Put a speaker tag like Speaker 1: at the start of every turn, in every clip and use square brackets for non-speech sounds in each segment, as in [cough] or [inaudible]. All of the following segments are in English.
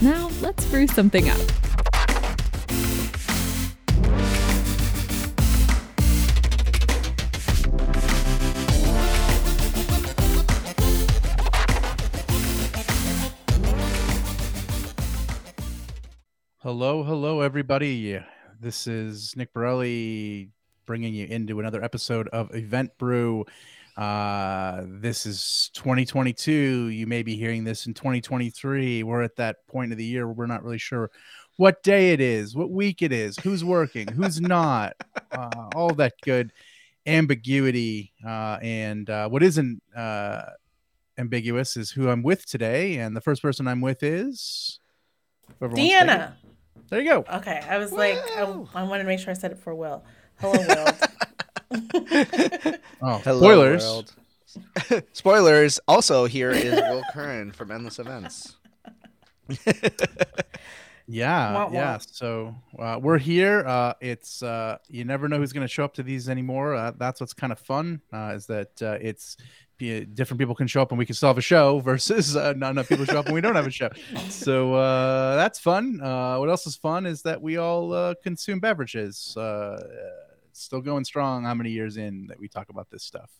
Speaker 1: Now, let's brew something up.
Speaker 2: Hello, hello, everybody. This is Nick Borelli bringing you into another episode of Event Brew. Uh, this is 2022. You may be hearing this in 2023. We're at that point of the year where we're not really sure what day it is, what week it is, who's working, who's not, uh, all that good ambiguity. Uh, and uh, what isn't uh, ambiguous is who I'm with today. And the first person I'm with is whoever wants to take it.
Speaker 3: Deanna.
Speaker 2: There you go.
Speaker 3: Okay, I was like, I, I wanted to make sure I said it for Will. Hello, Will. [laughs] [laughs]
Speaker 2: Oh,
Speaker 4: Hello,
Speaker 2: spoilers.
Speaker 4: world. [laughs] Spoilers. Also, here is Will Curran from Endless Events. [laughs]
Speaker 2: Yeah,
Speaker 3: Wah, wah.
Speaker 2: yeah. So uh, we're here. Uh, it's uh, you never know who's going to show up to these anymore. Uh, that's what's kind of fun. Uh, is that uh, it's different people can show up and we can still have a show versus uh, not enough people show up and we don't have a show. So uh, that's fun. Uh, what else is fun is that we all uh, consume beverages. Still going strong. How many years in that we talk about this stuff?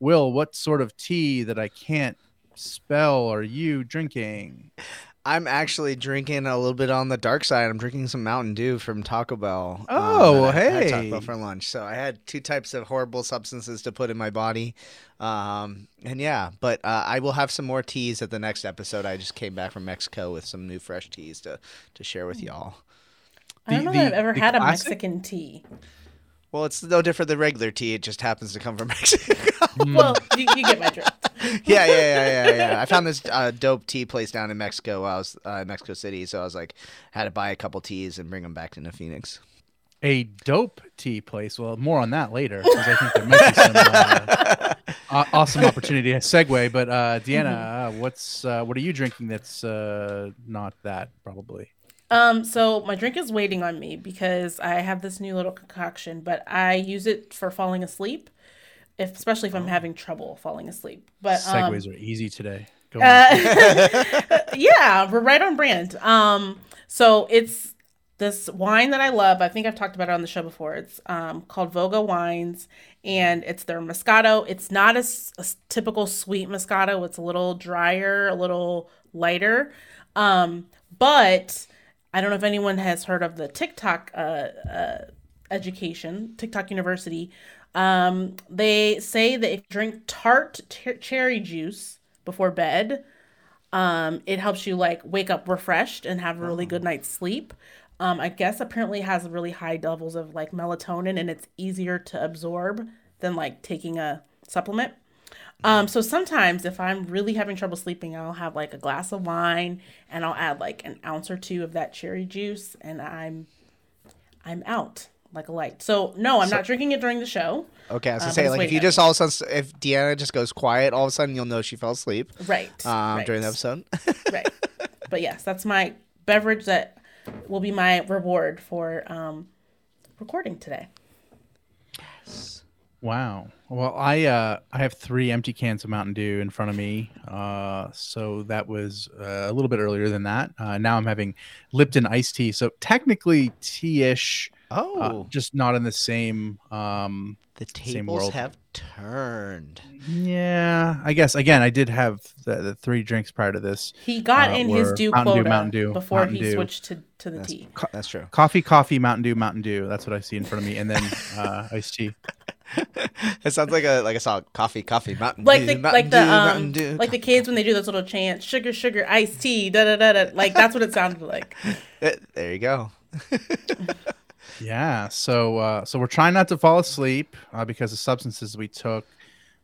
Speaker 2: Will, what sort of tea that I can't spell are you drinking?
Speaker 4: I'm actually drinking a little bit on the dark side. I'm drinking some Mountain Dew from Taco Bell. um,
Speaker 2: Oh,
Speaker 4: and I had
Speaker 2: hey.
Speaker 4: Taco Bell for lunch. So I had two types of horrible substances to put in my body. Um, and yeah, but uh, I will have some more teas at the next episode. I just came back from Mexico with some new fresh teas to, to share with y'all.
Speaker 3: I don't
Speaker 2: The-
Speaker 3: know
Speaker 2: the-
Speaker 3: that I've ever
Speaker 2: the
Speaker 3: had a? Mexican tea.
Speaker 4: Well, it's no different than regular tea. It just happens to come from [laughs] Mexico.
Speaker 3: Well, you, you get my drift. [laughs]
Speaker 4: yeah, yeah, yeah, yeah, yeah. I found this uh, dope tea place down in Mexico. While I was uh, in Mexico City, so I was like, had to buy a couple teas and bring them back into Phoenix.
Speaker 2: a dope tea place. Well, more on that later because I think there might be some uh, [laughs] awesome opportunity to segue. But uh, Deanna, uh, what's uh, what are you drinking? That's uh, not that probably.
Speaker 3: Um, so my drink is waiting on me because I have this new little concoction, but I use it for falling asleep, if, especially if I'm having trouble falling asleep. But um,
Speaker 2: Segues are easy today. Go on.
Speaker 3: Uh, [laughs] [laughs] yeah, we're right on brand. Um, so it's this wine that I love. I think I've talked about it on the show before. It's um, called Voga Wines, and it's their Moscato. It's not a typical sweet Moscato. It's a little drier, a little lighter. Um, but I don't know if anyone has heard of the TikTok uh, uh, education, TikTok University. Um, they say that if you drink tart ter- cherry juice before bed, um, it helps you like wake up refreshed and have a really good night's sleep. Um, I guess apparently has really high levels of like melatonin and it's easier to absorb than like taking a supplement. Um, so sometimes if I'm really having trouble sleeping, I'll have like a glass of wine and I'll add like an ounce or two of that cherry juice and I'm I'm out like a light. So no, I'm not drinking it during the show.
Speaker 4: Okay, I was gonna
Speaker 3: but
Speaker 4: say like if you just all of a sudden if Deanna just goes quiet, all of a sudden you'll know she fell asleep
Speaker 3: Right.
Speaker 4: um,
Speaker 3: right.
Speaker 4: during the episode. [laughs]
Speaker 3: right. But yes, that's my beverage that will be my reward for um, recording today.
Speaker 2: Wow. Well, I uh, I have three empty cans of Mountain Dew in front of me. Uh, so that was uh, a little bit earlier than that. Uh, now I'm having Lipton iced tea. So technically tea-ish, uh,
Speaker 4: oh,
Speaker 2: just not in the same. Um,
Speaker 4: the
Speaker 2: same
Speaker 4: tables
Speaker 2: world.
Speaker 4: have turned.
Speaker 2: yeah, I guess again I did have the, the three drinks prior to this.
Speaker 3: He got
Speaker 2: Uh,
Speaker 3: in his
Speaker 2: were
Speaker 3: due
Speaker 2: Mountain Dew, Mountain Dew,
Speaker 3: before
Speaker 2: Mountain
Speaker 3: he
Speaker 2: Dew.
Speaker 3: switched to, to the
Speaker 4: That's,
Speaker 3: tea.
Speaker 4: co- that's true.
Speaker 2: Coffee, coffee, Mountain Dew, Mountain Dew. That's what I see in front of me, and then [laughs] uh, iced tea.
Speaker 4: It sounds like a like a song. Coffee, coffee, Mountain
Speaker 3: Like
Speaker 4: Dew,
Speaker 3: the
Speaker 4: Mountain
Speaker 3: like the
Speaker 4: Dew, Mountain
Speaker 3: um
Speaker 4: Dew.
Speaker 3: like the kids when they do those little chants, sugar, sugar, iced tea, da da da da. Like that's what it sounded like. [laughs]
Speaker 4: There you go. [laughs]
Speaker 2: Yeah. So uh, so we're trying not to fall asleep uh, because the substances we took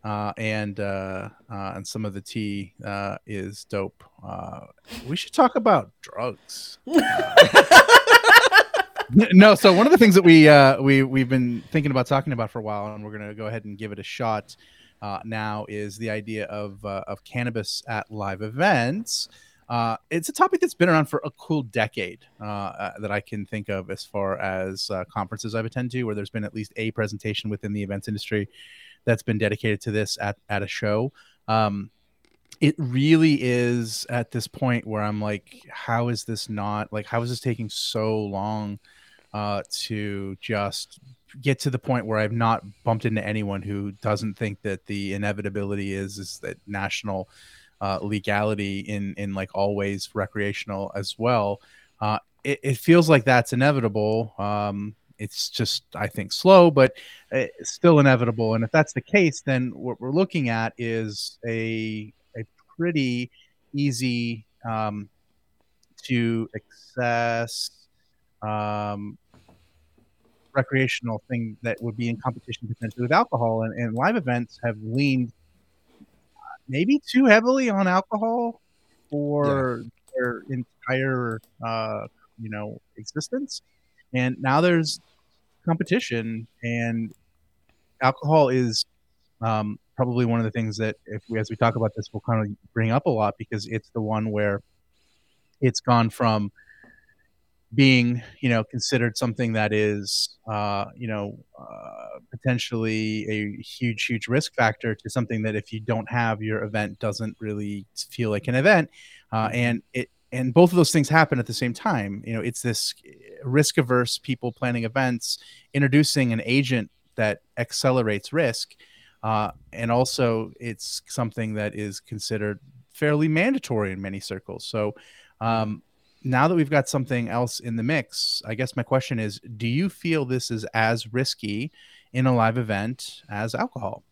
Speaker 2: uh, and uh, uh, and some of the tea uh, is dope. Uh, we should talk about drugs. [laughs] no, so one of the things that we uh, we we've been thinking about talking about for a while, and we're gonna go ahead and give it a shot uh, now, is the idea of uh, of cannabis at live events. Uh, it's a topic that's been around for a cool decade uh, uh, that I can think of as far as uh, conferences I've attended to, where there's been at least a presentation within the events industry that's been dedicated to this at at a show. Um, it really is at this point where I'm like, how is this not like? How is this taking so long uh, to just get to the point where I've not bumped into anyone who doesn't think that the inevitability is is that national uh, legality in in like always recreational as well. Uh, it, it feels like that's inevitable. Um, it's just I think slow, but it's still inevitable. And if that's the case, then what we're looking at is a a pretty easy um, to access um, recreational thing that would be in competition potentially with alcohol. And, and live events have leaned maybe too heavily on alcohol for yeah. their entire uh, you know existence. And now there's competition, and alcohol is um, probably one of the things that, if we, as we talk about this, we'll kind of bring up a lot because it's the one where it's gone from being you know considered something that is uh, you know uh, potentially a huge huge risk factor to something that if you don't have your event doesn't really feel like an event uh, and it and both of those things happen at the same time. You know it's this risk averse people planning events introducing an agent that accelerates risk uh, and also it's something that is considered fairly mandatory in many circles. So um, now that we've got something else in the mix, I guess my question is do you feel this is as risky in a live event as alcohol?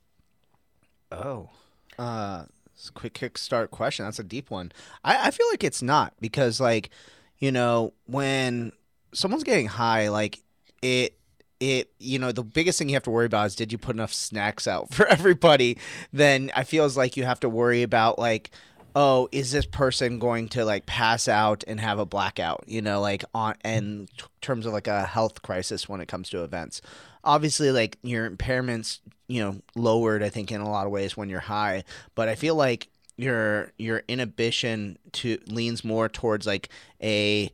Speaker 4: Oh, uh, quick kickstart question. That's a deep one. I, I feel like it's not because, like, you know, when someone's getting high, like, it, it you know the biggest thing you have to worry about is did you put enough snacks out [laughs] for everybody then i feels like you have to worry about like oh, is this person going to like pass out and have a blackout? You know, like on in terms of like a health crisis when it comes to events. Obviously, like your impairments, you know, lowered. I think in a lot of ways when you're high, but I feel like your your inhibition to leans more towards like a,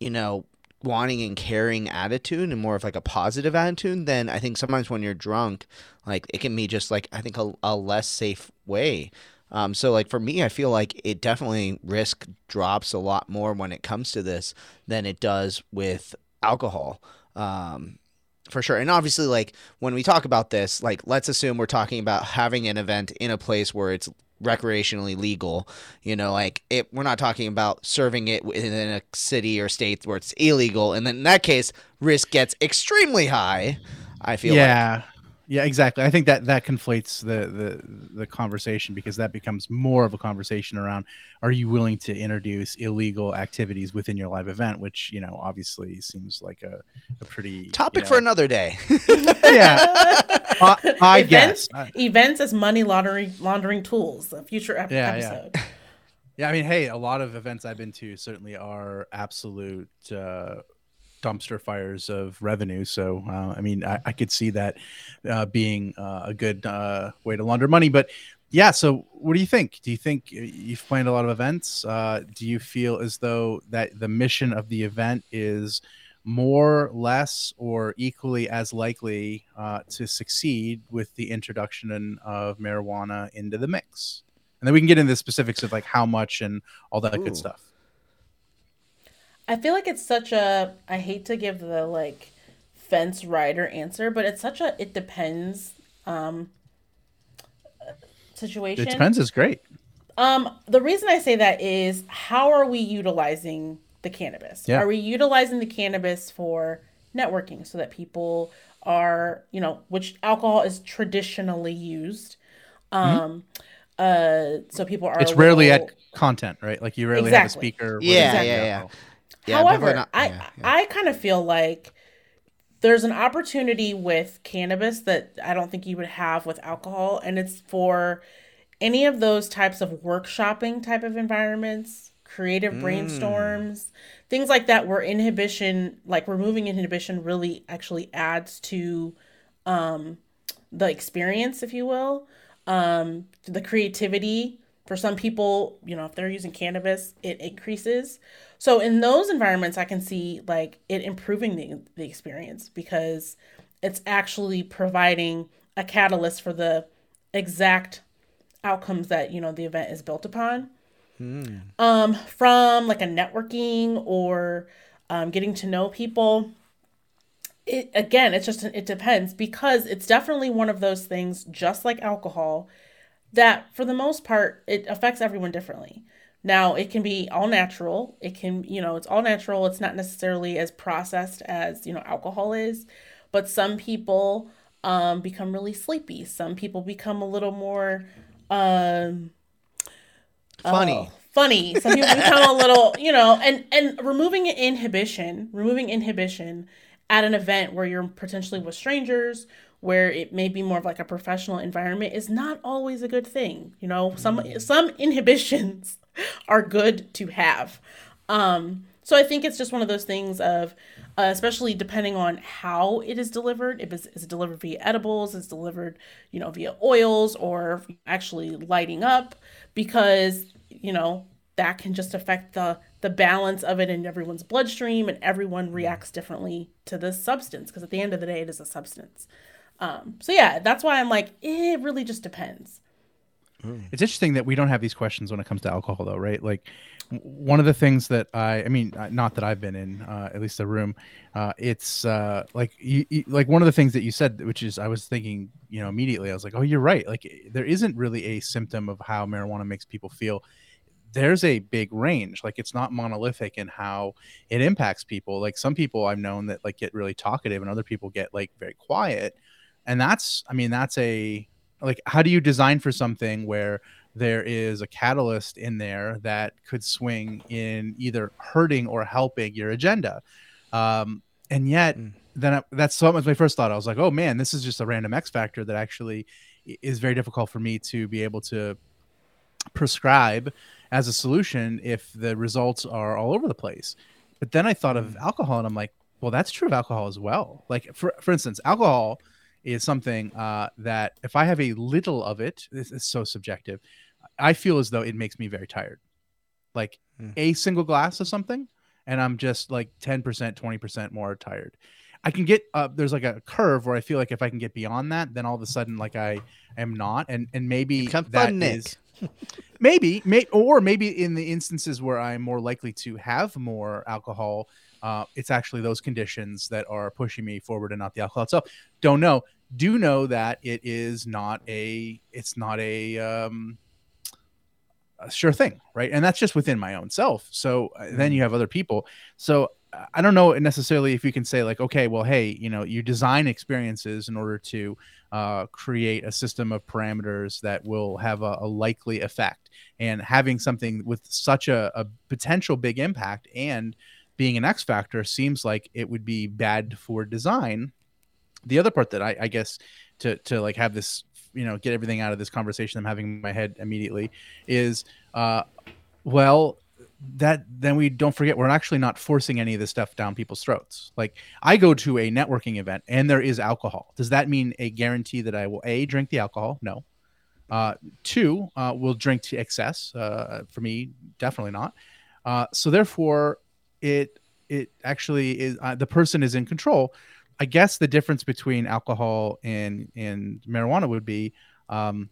Speaker 4: you know, wanting and caring attitude and more of like a positive attitude then I think sometimes when you're drunk, like it can be just like I think a, a less safe way um, so like for me, I feel like it definitely risk drops a lot more when it comes to this than it does with alcohol. Um, for sure. And obviously, like when we talk about this, like let's assume we're talking about having an event in a place where it's recreationally legal. You know, like it, we're not talking about serving it in a city or state where it's illegal. And then in that case, risk gets extremely high. I feel
Speaker 2: yeah. Like. Yeah, exactly. I think that that conflates the, the the conversation because that becomes more of a conversation around are you willing to introduce illegal activities within your live event, which you know obviously seems like a, a pretty
Speaker 4: topic
Speaker 2: you know,
Speaker 4: for another day. [laughs]
Speaker 2: yeah, I, I
Speaker 3: events,
Speaker 2: guess
Speaker 3: events as money laundering laundering tools. A future ep-
Speaker 2: yeah,
Speaker 3: episode.
Speaker 2: Yeah. yeah, I mean, hey, a lot of events I've been to certainly are absolute. Uh, dumpster fires of revenue. So, uh, I mean, I, I, could see that uh, being uh, a good uh, way to launder money. But yeah, so what do you think? Do you think you've planned a lot of events? Uh, do you feel as though that the mission of the event is more, less, or equally as likely uh, to succeed with the introduction of marijuana into the mix? And then we can get into the specifics of like how much and all that Ooh. good stuff.
Speaker 3: I feel like it's such a I hate to give the like fence rider answer, but it's such a it depends um situation.
Speaker 2: It depends is great.
Speaker 3: Um the reason I say that is how are we utilizing the cannabis? Yeah. Are we utilizing the cannabis for networking so that people are, you know, which alcohol is traditionally used. Mm-hmm. Um mm-hmm. uh so people are
Speaker 2: It's rarely little... at content, right? Like you rarely exactly. have a speaker.
Speaker 4: Yeah, yeah, yeah.
Speaker 3: Yeah, However, not, I yeah, yeah. I kind of feel like there's an opportunity with cannabis that I don't think you would have with alcohol, and it's for any of those types of workshopping type of environments, creative brainstorms, things like that, where inhibition, like removing inhibition, really actually adds to um, the experience, if you will, um, the creativity. For some people, you know, if they're using cannabis, it increases. So in those environments, I can see like it improving the, the experience because it's actually providing a catalyst for the exact outcomes that you know the event is built upon. Um, from like a networking or um, getting to know people. It again, it's just it depends because it's definitely one of those things, just like alcohol, that for the most part it affects everyone differently. Now, it can be all natural. It can, you know, it's all natural. It's not necessarily as processed as, you know, alcohol is. But some people um, become really sleepy. Some people become a little more um,
Speaker 4: Funny.
Speaker 3: oh, funny. Some people become a little, you know, and and removing inhibition, removing inhibition at an event where you're potentially with strangers, where it may be more of like a professional environment, is not always a good thing. You know, some some inhibitions [laughs] are good to have. Um, so I think it's just one of those things of, uh, especially depending on how it is delivered. If it's, is it delivered via edibles, it's delivered, you know, via oils or actually lighting up, because you know that can just affect the the balance of it in everyone's bloodstream, and everyone reacts differently to this substance. Because at the end of the day, it is a substance. Um, so yeah, that's why I'm like, it really just depends.
Speaker 2: It's interesting that we don't have these questions when it comes to alcohol, though, right? Like, one of the things that I, I mean, uh, not that I've been in, uh, at least a room, uh, it's uh, like, you, you, like one of the things that you said, which is, I was thinking, you know, immediately, I was like, oh, you're right. Like, there isn't really a symptom of how marijuana makes people feel. There's a big range. Like, it's not monolithic in how it impacts people. Like, some people I've known that like get really talkative, and other people get like very quiet. And that's, I mean, that's a like how do you design for something where there is a catalyst in there that could swing in either hurting or helping your agenda? Um, and yet
Speaker 4: Mm.
Speaker 2: then I, that's so was my first thought. I was like oh man this is just a random x factor that actually is very difficult for me to be able to prescribe as a solution if the results are all over the place. But then i thought of alcohol and i'm like well that's true of alcohol as well. Like for, for instance alcohol is something uh, that if I have a little of it, this is so subjective. I feel as though it makes me very tired. Like
Speaker 4: Mm.
Speaker 2: a single glass of something, and I'm just like 10%, 20% more tired. I can get uh, there's like a curve where I feel like if I can get beyond that, then all of a sudden like I am not, and and maybe that
Speaker 4: fun,
Speaker 2: is- maybe, may, or maybe in the instances where I'm more likely to have more alcohol, uh, it's actually those conditions that are pushing me forward and not the alcohol itself. Don't know. Do know that it is not a. It's not a. Um, a sure thing, right? And that's just within my own self. So uh, then you have other people. So uh, I don't know necessarily if you can say like, okay, well, hey, you know, you design experiences in order to uh, create a system of parameters that will have a, a likely effect. And having something with such a, a potential big impact and being an X factor seems like it would be bad for design. The other part that I, I guess to to like have this, you know, get everything out of this conversation I'm having in my head immediately is, uh, well, that then we don't forget we're actually not forcing any of this stuff down people's throats. Like I go to a networking event and there is alcohol. Does that mean a guarantee that I will a drink the alcohol? No. Uh, two, uh, will drink to excess. Uh, for me, definitely not. Uh, so therefore, it it actually is uh, the person is in control. I guess the difference between alcohol and and marijuana would be um,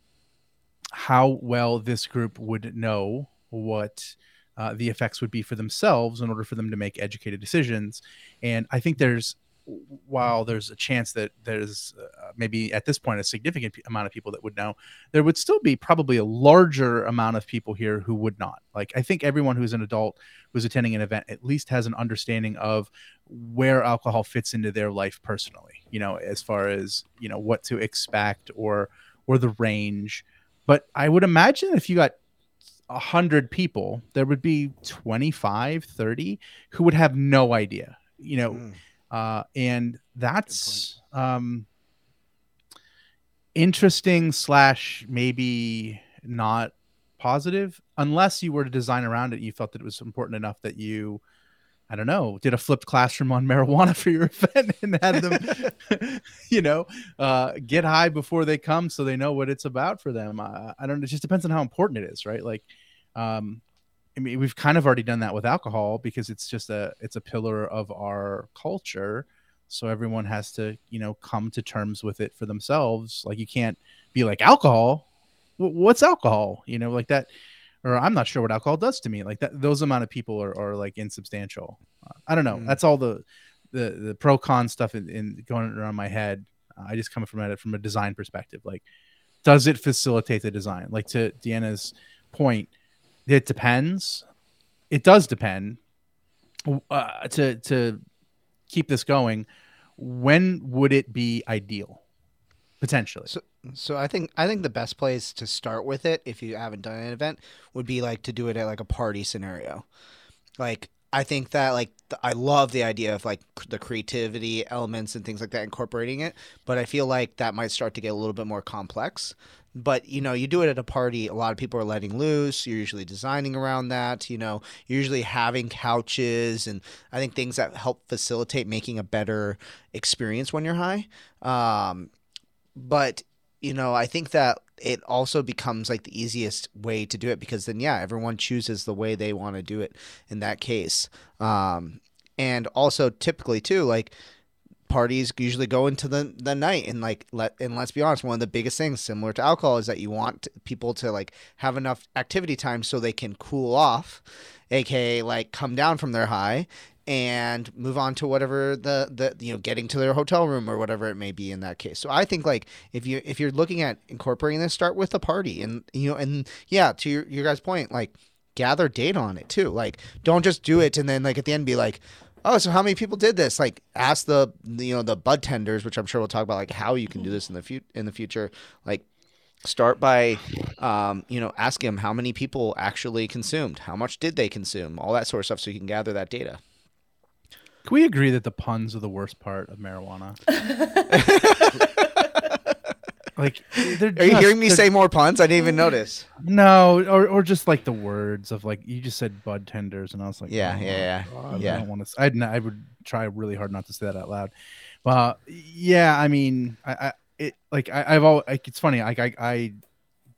Speaker 2: how well this group would know what uh, the effects would be for themselves in order for them to make educated decisions. And I think there's, while there's a chance that there's uh, maybe at this point a significant p- amount of people that would know, there would still be probably a larger amount of people here who would not. Like, I think everyone who's an adult who's attending an event at least has an understanding of where alcohol fits into their life personally, you know, as far as, you know, what to expect or, or the range. But I would imagine if you got 100 people there would be 25 30 who would have no idea you know
Speaker 4: Mm.
Speaker 2: Uh, and that's um, interesting slash maybe not positive unless you were to design around it you felt that it was important enough that you I don't know, did a flipped classroom on marijuana [laughs] for your event and had them, [laughs] you know, uh, get high before they come so they know what it's about for them. Uh, I don't know. It just depends on how important it is, right? Like, um, I mean, we've kind of already done that with alcohol because it's just a it's a pillar of our culture. So everyone has to, you know, come to terms with it for themselves. Like you can't be like alcohol. What's alcohol? You know, like that or I'm not sure what alcohol does to me. Like that, those amount of people are, are like insubstantial. Uh, I don't know. Mm. That's all the, the, the pro con stuff in, in, going around my head. Uh, I just come from it from a design perspective. Like, does it facilitate the design? Like to Deanna's point, it depends. It does depend. Uh, to to keep this going, when would it be ideal? Potentially.
Speaker 4: So, so I think I think the best place to start with it, if you haven't done an event, would be like to do it at like a party scenario. Like I think that like I love the idea of like the creativity elements and things like that incorporating it, but I feel like that might start to get a little bit more complex. But you know, you do it at a party, a lot of people are letting loose. You're usually designing around that. You know, you're usually having couches and I think things that help facilitate making a better experience when you're high. Um, but you know, I think that it also becomes like the easiest way to do it because then, yeah, everyone chooses the way they want to do it in that case. Um, and also, typically, too, like parties usually go into the, the night and like let and let's be honest one of the biggest things similar to alcohol is that you want people to like have enough activity time so they can cool off aka like come down from their high and move on to whatever the the you know getting to their hotel room or whatever it may be in that case. So I think like if you if you're looking at incorporating this, start with a party and you know and yeah, to your your guys' point, like gather data on it too. Like don't just do it and then like at the end be like, oh, so how many people did this? Like ask the you know the bud tenders, which I'm sure we'll talk about like how you can do this in the future in the future. Like start by um, you know asking them how many people actually consumed, how much did they consume, all that sort of stuff, so you can gather that data.
Speaker 2: Can we agree that the puns are the worst part of marijuana? [laughs] like,
Speaker 4: are just, you hearing me say more puns? I didn't even notice.
Speaker 2: No, or or just like the words of like you just said bud tenders, and I was like,
Speaker 4: yeah, oh, yeah, yeah,
Speaker 2: God, yeah. I don't want to. I'd I would try really hard not to say that out loud. But yeah, I mean, I, I it like I, have all like it's funny. Like I I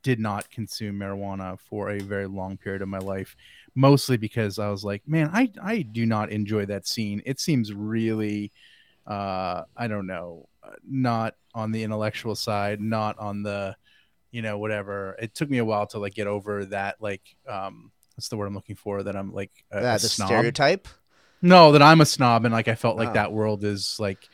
Speaker 2: did not consume marijuana for a very long period of my life mostly because I was like, man, I I do not enjoy that scene. It seems really, uh, I don't know, uh, not on the intellectual side, not on the, you know, whatever. It took me a while to like get over that. Like, um, what's the word I'm looking for? That I'm like
Speaker 4: a, a the snob. stereotype.
Speaker 2: No, that I'm a snob and like I felt like oh. that world is like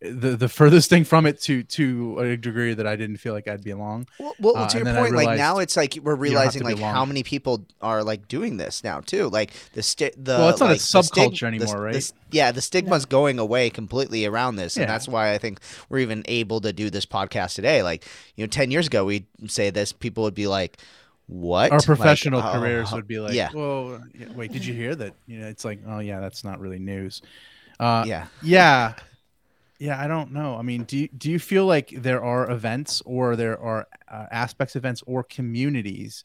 Speaker 2: the the furthest thing from it to to a degree that I didn't feel like I'd be along.
Speaker 4: Well, well uh, to your point, like now it's like we're realizing like how many people are like doing this now too. Like the sti- the
Speaker 2: well, it's not
Speaker 4: like,
Speaker 2: a subculture stig- anymore,
Speaker 4: the,
Speaker 2: right?
Speaker 4: The, yeah, the stigma's yeah. going away completely around this, and yeah. that's why I think we're even able to do this podcast today. Like you know, ten years ago we'd say this, people would be like. What
Speaker 2: our professional like, careers oh, would be like? Yeah. Well, wait, did you hear that? You know, it's like, oh yeah, that's not really news. Uh, yeah. Yeah. Yeah, I don't know. I mean, do you, do you feel like there are events or there are uh, aspects events or communities,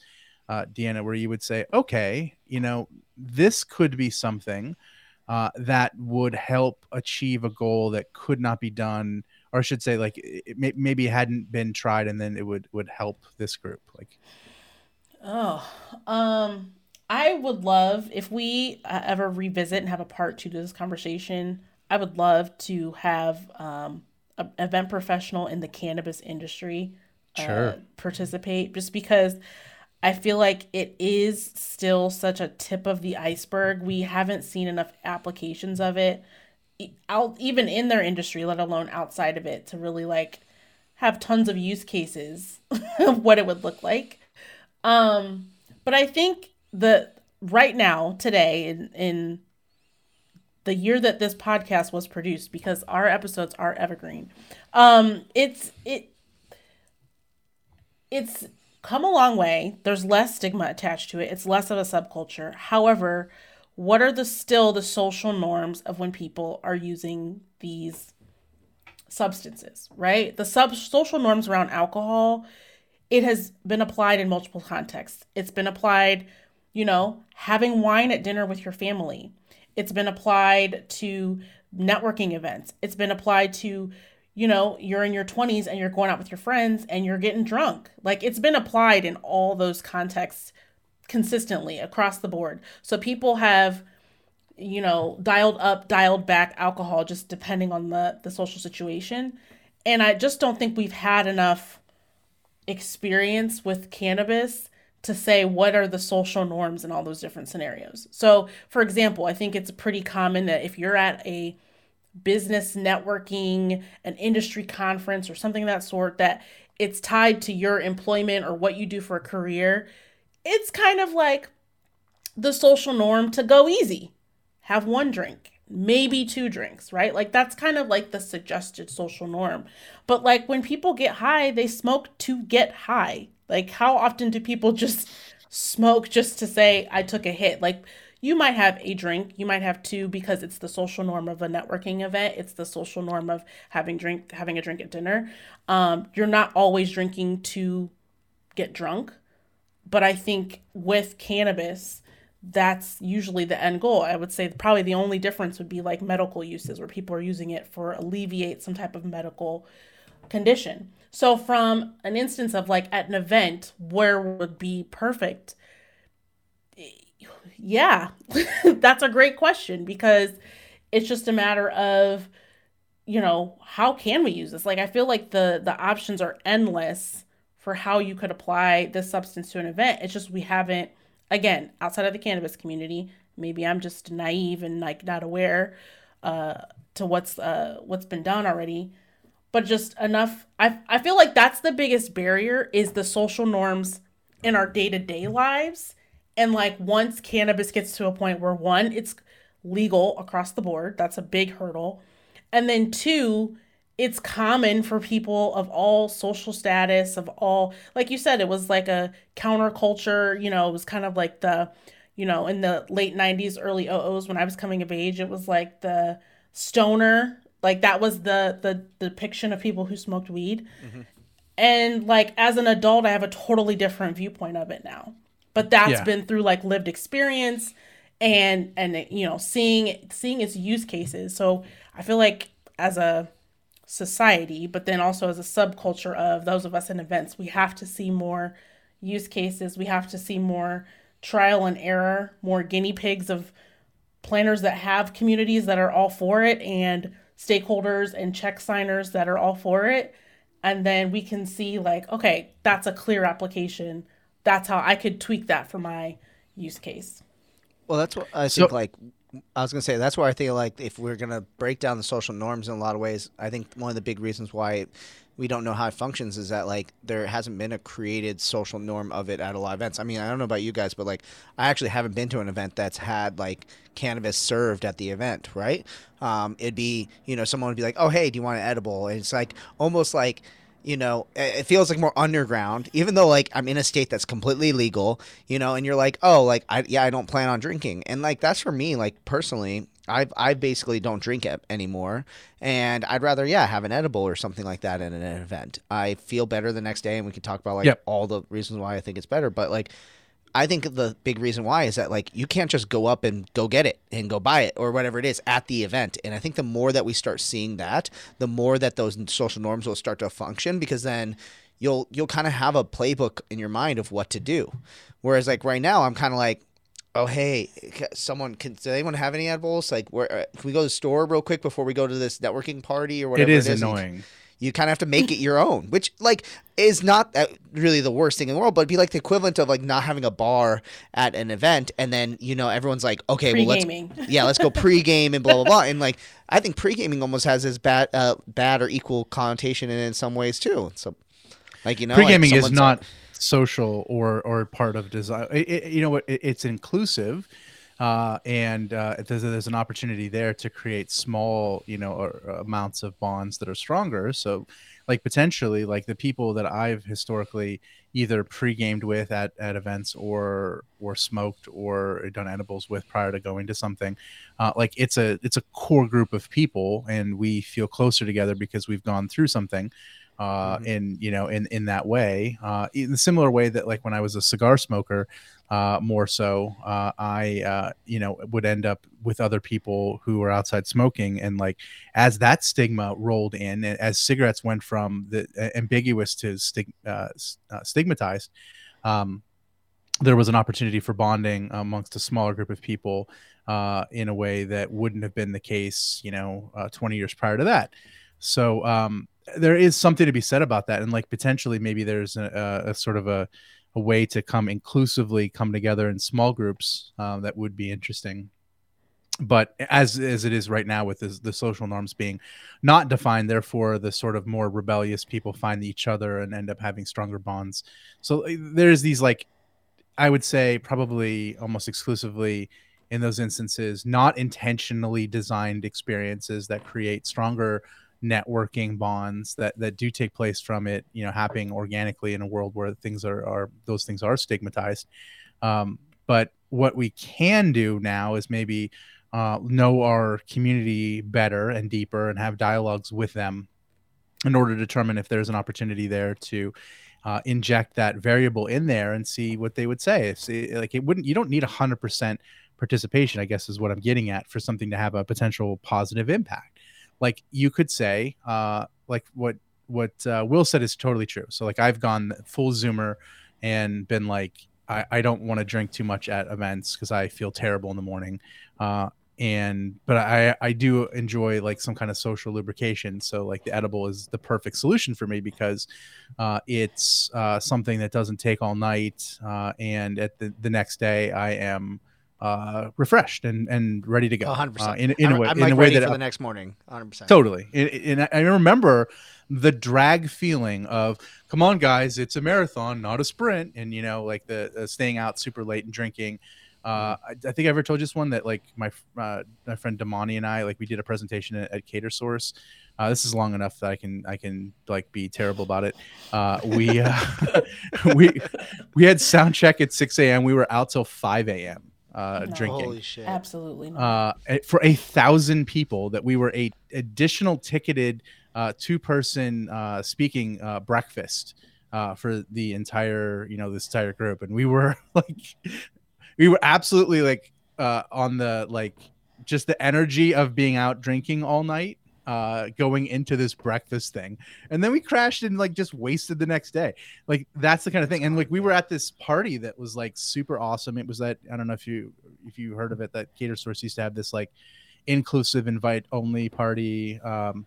Speaker 2: uh, Deanna, where you would say, okay, you know, this could be something uh, that would help achieve a goal that could not be done, or I should say, like it may, maybe hadn't been tried, and then it would would help this group. Like,
Speaker 3: oh, um, I would love if we uh, ever revisit and have a part two to this conversation I would love to have um, an event professional in the cannabis industry uh, sure. participate just because I feel like it is still such a tip of the iceberg. We haven't seen enough applications of it out even in their industry, let alone outside of it, to really like have tons of use cases [laughs] of what it would look like. Um, but I think the right now, today, in in the year that this podcast was produced because our episodes are evergreen. Um, it's it it's come a long way. There's less stigma attached to it. It's less of a subculture. However, what are the still the social norms of when people are using these substances, right? The sub social norms around alcohol, it has been applied in multiple contexts. It's been applied, you know, having wine at dinner with your family. It's been applied to networking events. It's been applied to, you know, you're in your 20s and you're going out with your friends and you're getting drunk. Like it's been applied in all those contexts consistently across the board. So people have you know, dialed up, dialed back alcohol just depending on the the social situation. And I just don't think we've had enough experience with cannabis to say what are the social norms in all those different scenarios. So, for example, I think it's pretty common that if you're at a business networking, an industry conference or something that sort that it's tied to your employment or what you do for a career, it's kind of like the social norm to go easy. Have one drink, maybe two drinks, right? Like that's kind of like the suggested social norm. But like when people get high, they smoke to get high. Like how often do people [laughs] just smoke just to say I took a hit? Like you might have a drink, you might have two because it's the social norm of a networking event. It's the social norm of having drink having a drink at dinner. Um, you're not always drinking to get drunk but I think with cannabis, that's usually the end goal. I would say probably the only difference would be like medical uses where people are using it for alleviate some type of medical condition. So from an instance of like at an event where would be perfect? Yeah. [laughs] that's a great question because it's just a matter of you know, how can we use this? Like I feel like the the options are endless for how you could apply this substance to an event. It's just we haven't, again, outside of the cannabis community. Maybe I'm just naive and like not aware uh, to what's uh, what's been done already. But just enough. I I feel like that's the biggest barrier is the social norms in our day to day lives. And like once cannabis gets to a point where one, it's legal across the board, that's a big hurdle. And then two, it's common for people of all social status of all like you said it was like a counterculture you know it was kind of like the you know in the late 90s early 00s when i was coming of age it was like the stoner like that was the the, the depiction of people who smoked weed mm-hmm. and like as an adult i have a totally different viewpoint of it now but that's yeah. been through like lived experience and and you know seeing seeing its use cases so i feel like as a society, but then also as a subculture of those of us in events, we have to see more use cases. We have to see more trial and error, more guinea pigs of planners that have communities that are all for it and stakeholders and check signers that are all for it. And then we can see, like, okay, that's a clear application. That's how I could tweak that for my use case.
Speaker 4: Well, that's what I think. So, like I was gonna say that's where I think like if we're gonna break down the social norms in a lot of ways, I think one of the big reasons why we don't know how it functions is that like there hasn't been a created social norm of it at a lot of events. I mean, I don't know about you guys, but like I actually haven't been to an event that's had like cannabis served at the event, right? Um, it'd be you know someone would be like, oh hey, do you want an edible? And it's like almost like you know, it feels like more underground, even though like I'm in a state that's completely legal, you know, and you're like, oh, like I yeah, I don't plan on drinking, and like that's for me, like personally, I I basically don't drink it anymore, and I'd rather yeah have an edible or something like that in an event. I feel better the next day, and we can talk about like yep. all the reasons why I think it's better, but like I think the big reason why is that like you can't just go up and go get it and go buy it or whatever it is at the event. And I think the more that we start seeing that, the more that those social norms will start to function because then you'll you'll kind of have a playbook in your mind of what to do. Whereas like right now I'm kind of like oh hey someone can does anyone have any edibles like where uh, can we go to the store real quick before we go to this networking party or whatever
Speaker 2: it is, it is. annoying
Speaker 4: you kind of have to make it your own, which like is not really the worst thing in the world, but it'd be like the equivalent of like not having a bar at an event, and then you know everyone's like, okay,
Speaker 3: Pre-gaming.
Speaker 4: well let's [laughs] yeah, let's go pre-game and blah blah blah, and like I think pre-gaming almost has as bad uh, bad or equal connotation in, in some ways too. So like you know,
Speaker 2: pre-gaming
Speaker 4: like
Speaker 2: is not like, social or or part of design. It, it, you know what? It, it's inclusive uh, and uh, there's, there's an opportunity there to create small, you know, or, amounts of bonds that are stronger. So like potentially like the people that I've historically either pre-gamed with at, at events or or smoked or done edibles with prior to going to something uh, like it's a it's a core group of people and we feel closer together because we've gone through something uh, mm-hmm. in you know in in that way uh, in a similar way that like when I was a cigar smoker uh, more so uh, I uh, you know would end up with other people who were outside smoking and like as that stigma rolled in as cigarettes went from the ambiguous to stig- stigmatized um, there was an opportunity for bonding amongst a smaller group of people in a way that wouldn't have been the case you know 20 years prior to that so um, there is something to be said about that and like potentially maybe there's a, a, sort of a, a, way to come inclusively come together in small groups uh, that would be interesting. But as as it is right now with the social norms being not defined therefore the sort of more rebellious people find each other and end up having stronger bonds. So eh, there's these like i would say probably almost exclusively in those instances not intentionally designed experiences that create stronger networking bonds that that do take place from it you know happening organically in a world where things are are those things are stigmatized um, but what we can do now is maybe uh, know our community better and deeper and have dialogues with them in order to determine if there's an opportunity there to uh, inject that variable in there and see what they would say. If, like it wouldn't, you don't need a hundred percent participation. I guess is what I'm getting at for something to have a potential positive impact like you could say uh like what what uh, will said is totally true. So like i've gone full zoomer and been like i, I don't want to drink too much at events because i feel terrible in the morning. Uh and but i i do enjoy like some kind of social lubrication. So like the edible is the perfect solution for me because uh it's uh something that doesn't take all night uh and at the, the next day i am uh, refreshed and, and ready to go.
Speaker 4: 100%. Uh,
Speaker 2: in, in, a way,
Speaker 4: I'm
Speaker 2: in
Speaker 4: like
Speaker 2: a way
Speaker 4: that
Speaker 2: for
Speaker 4: the next morning. 100%.
Speaker 2: Totally. And, I remember the drag feeling of, come on, guys, it's a marathon, not a sprint. And, you know, like the uh, staying out super late and drinking. Uh, mm-hmm. I, I, think I ever told you this one that like my uh, my friend Damani and I like we did a presentation at, at Catersource. Uh, this is long enough that I can I can like be terrible about it. Uh, we uh, [laughs] we we had sound check at 6 a.m. We were out till 5 a.m uh, no. drinking.
Speaker 4: Holy shit!
Speaker 3: Absolutely
Speaker 2: uh, for a thousand people, that we were a additional ticketed uh, two-person uh, speaking uh, breakfast uh, for the entire, you know, this entire group, and we were [laughs] like, we were absolutely like uh, on the like just the energy of being out drinking all night uh going into this breakfast thing. And then we crashed and like just wasted the next day. Like that's the kind of thing. And like we were at this party that was like super awesome. It was that i don't know if you if you heard of it that Catersource used to have this like inclusive invite only party um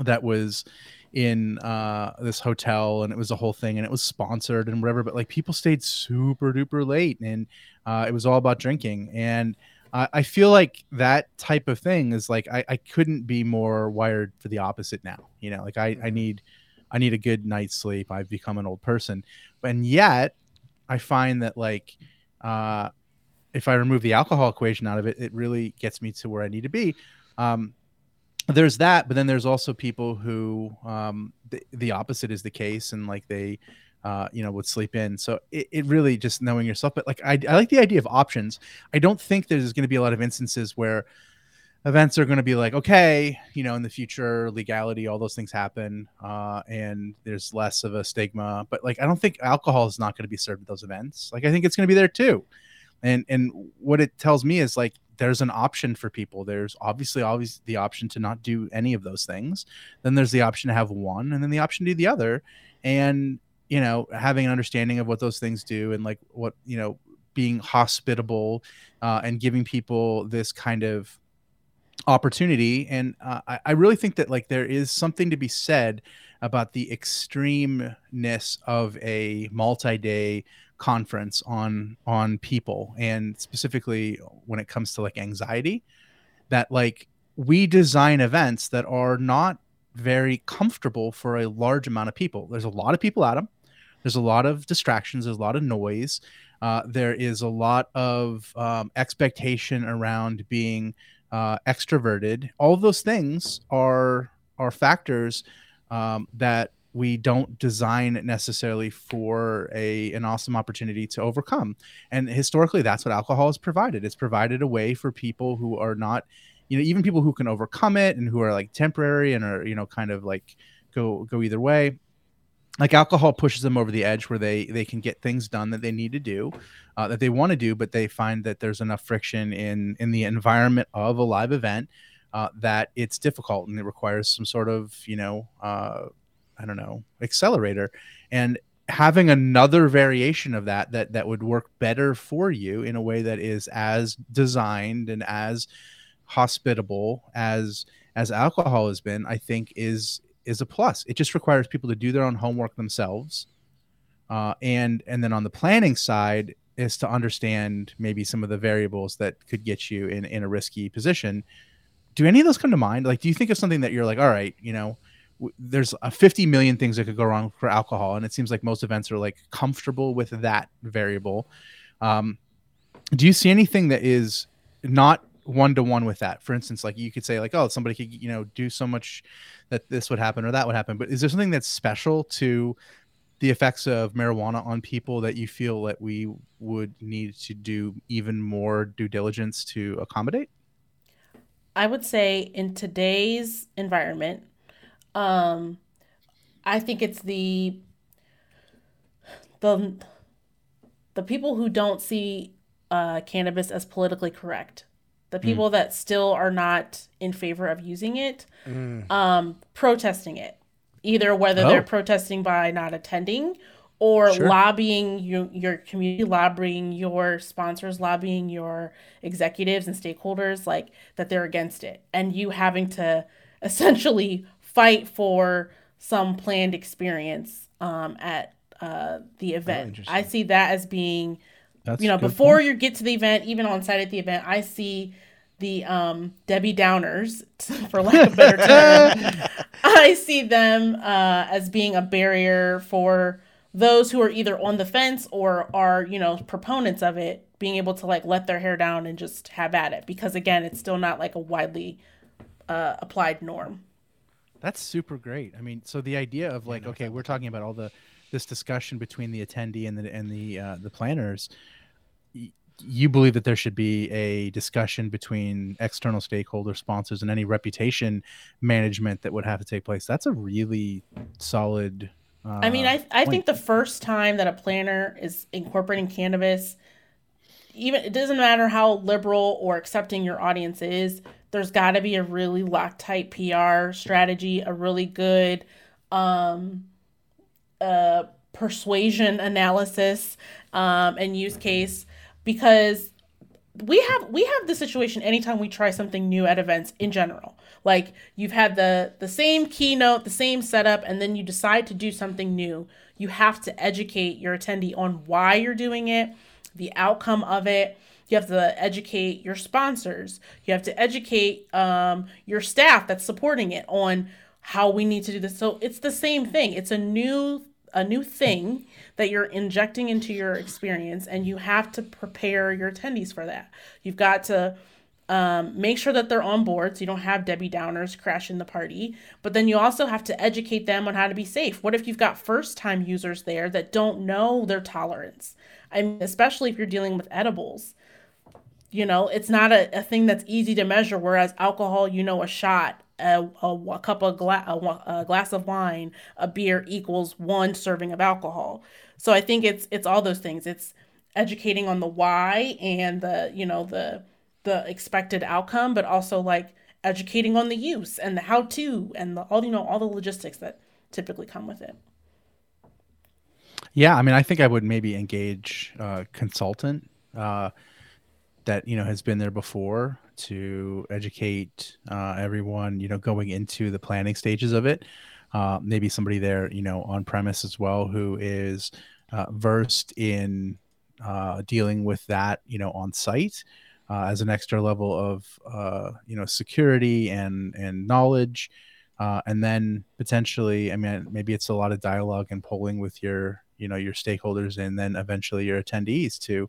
Speaker 2: that was in uh this hotel and it was a whole thing and it was sponsored and whatever but like people stayed super duper late and uh it was all about drinking. And I feel like that type of thing is like I, I couldn't be more wired for the opposite now. You know, like I, I mm-hmm. need I need a good night's sleep. I've become an old person. And yet I find that like uh if I remove the alcohol equation out of it, it really gets me to where I need to be. Um there's that, but then there's also people who um the, the opposite is the case and like they uh, you know, would sleep in. So it, it really just knowing yourself. But like, I, I like the idea of options. I don't think there's going to be a lot of instances where events are going to be like, okay, you know, in the future, legality, all those things happen, uh, and there's less of a stigma. But like, I don't think alcohol is not going to be served at those events. Like, I think it's going to be there too. And and what it tells me is like there's an option for people. There's obviously always the option to not do any of those things. Then there's the option to have one, and then the option to do the other. And you know having an understanding of what those things do and like what you know being hospitable uh, and giving people this kind of opportunity. And uh, I, I really think that like there is something to be said about the extremeness of a multi-day conference on on people and specifically when it comes to like anxiety that like we design events that are not very comfortable for a large amount of people. There's a lot of people at them there's a lot of distractions. There's a lot of noise. Uh, there is a lot of um, expectation around being uh, extroverted. All those things are are factors um, that we don't design necessarily for a an awesome opportunity to overcome and historically that's what alcohol has provided it's provided a way for people who are not you know even people who can overcome it and who are like temporary and are you know kind of like go go either way like alcohol pushes them over the edge where they they can get things done that they need to do uh, that they want to do but they find that there's enough friction in in the environment of a live event uh, that it's difficult and it requires some sort of you know uh, I don't know, accelerator. And having another variation of that that that would work better for you in a way that is as designed and as hospitable as as alcohol has been, I think is is a plus. It just requires people to do their own homework themselves. Uh, and and then on the planning side is to understand maybe some of the variables that could get you in in a risky position. Do any of those come to mind? Like, do you think of something that you're like, all right, you know, there's a 50 million things that could go wrong for alcohol and it seems like most events are like comfortable with that variable um, do you see anything that is not one to one with that for instance like you could say like oh somebody could you know do so much that this would happen or that would happen but is there something that's special to the effects of marijuana on people that you feel that we would need to do even more due diligence to accommodate?
Speaker 3: I would say in today's environment um, I think it's the the the people who don't see uh, cannabis as politically correct, the hmm. people mm. that still are not in favor of using it, mm. um, protesting it, either whether oh. they're protesting by not attending or sure. lobbying your, your community, lobbying your sponsors, lobbying your executives and stakeholders, like that they're against it, and you having to [laughs] essentially fight for some planned experience um, at uh, the oh, event. Oh, I see that as being, That's you know, before point. you get to the event, even on site at the event, I see the um, Debbie Downers, [laughs] for lack of a better term. [laughs] I see them uh, as being a barrier for those who are either on the fence or are, you know, proponents of it being able to like let their hair down and just have at it because again, it's still not like a widely uh, applied norm.
Speaker 2: That's super great. I mean, so the idea of like, okay, we're talking about all the this discussion between the attendee and the and the uh, the planners. you believe that there should be a discussion between external stakeholder sponsors and any reputation management that would have to take place. That's a really solid.
Speaker 3: Uh, I mean, I I think the first time that a planner is incorporating cannabis, even it doesn't matter how liberal or accepting your audience is there's got to be a really Loctite PR strategy, a really good um, persuasion analysis um, and use case because we have we have the situation anytime we try something new at events in general like you've had the the same keynote the same setup and then you decide to do something new you have to educate your attendee on why you're doing it the outcome of it you have to educate your sponsors. You have to educate um, your staff that's supporting it on how we need to do this. So it's the same thing. It's a new a new thing that you're injecting into your experience, and you have to prepare your attendees for that. You've got to um, make sure that they're on board so you don't have Debbie Downers crashing the party. But then you also have to educate them on how to be safe. What if you've got first time users there that don't know their tolerance? I mean, especially if you're dealing with edibles you know it's not a, a thing that's easy to measure whereas alcohol you know a shot a, a, a cup of gla- a, a glass of wine a beer equals one serving of alcohol. So i think it's it's all those things. It's educating on the why and the you know the the expected outcome but also like educating on the use and the how to and the all you know all the logistics that typically come with it.
Speaker 2: Yeah i mean i think i would maybe engage a consultant uh, that you know has been there before to educate uh, everyone you know going into the planning stages of it. Uh, maybe somebody there you know on premise as well who is uh, versed in uh, dealing with that you know on site uh, as an extra level of uh, you know security and and knowledge. And then potentially i mean maybe it's a lot of dialogue and polling with your you know your stakeholders and then eventually your attendees to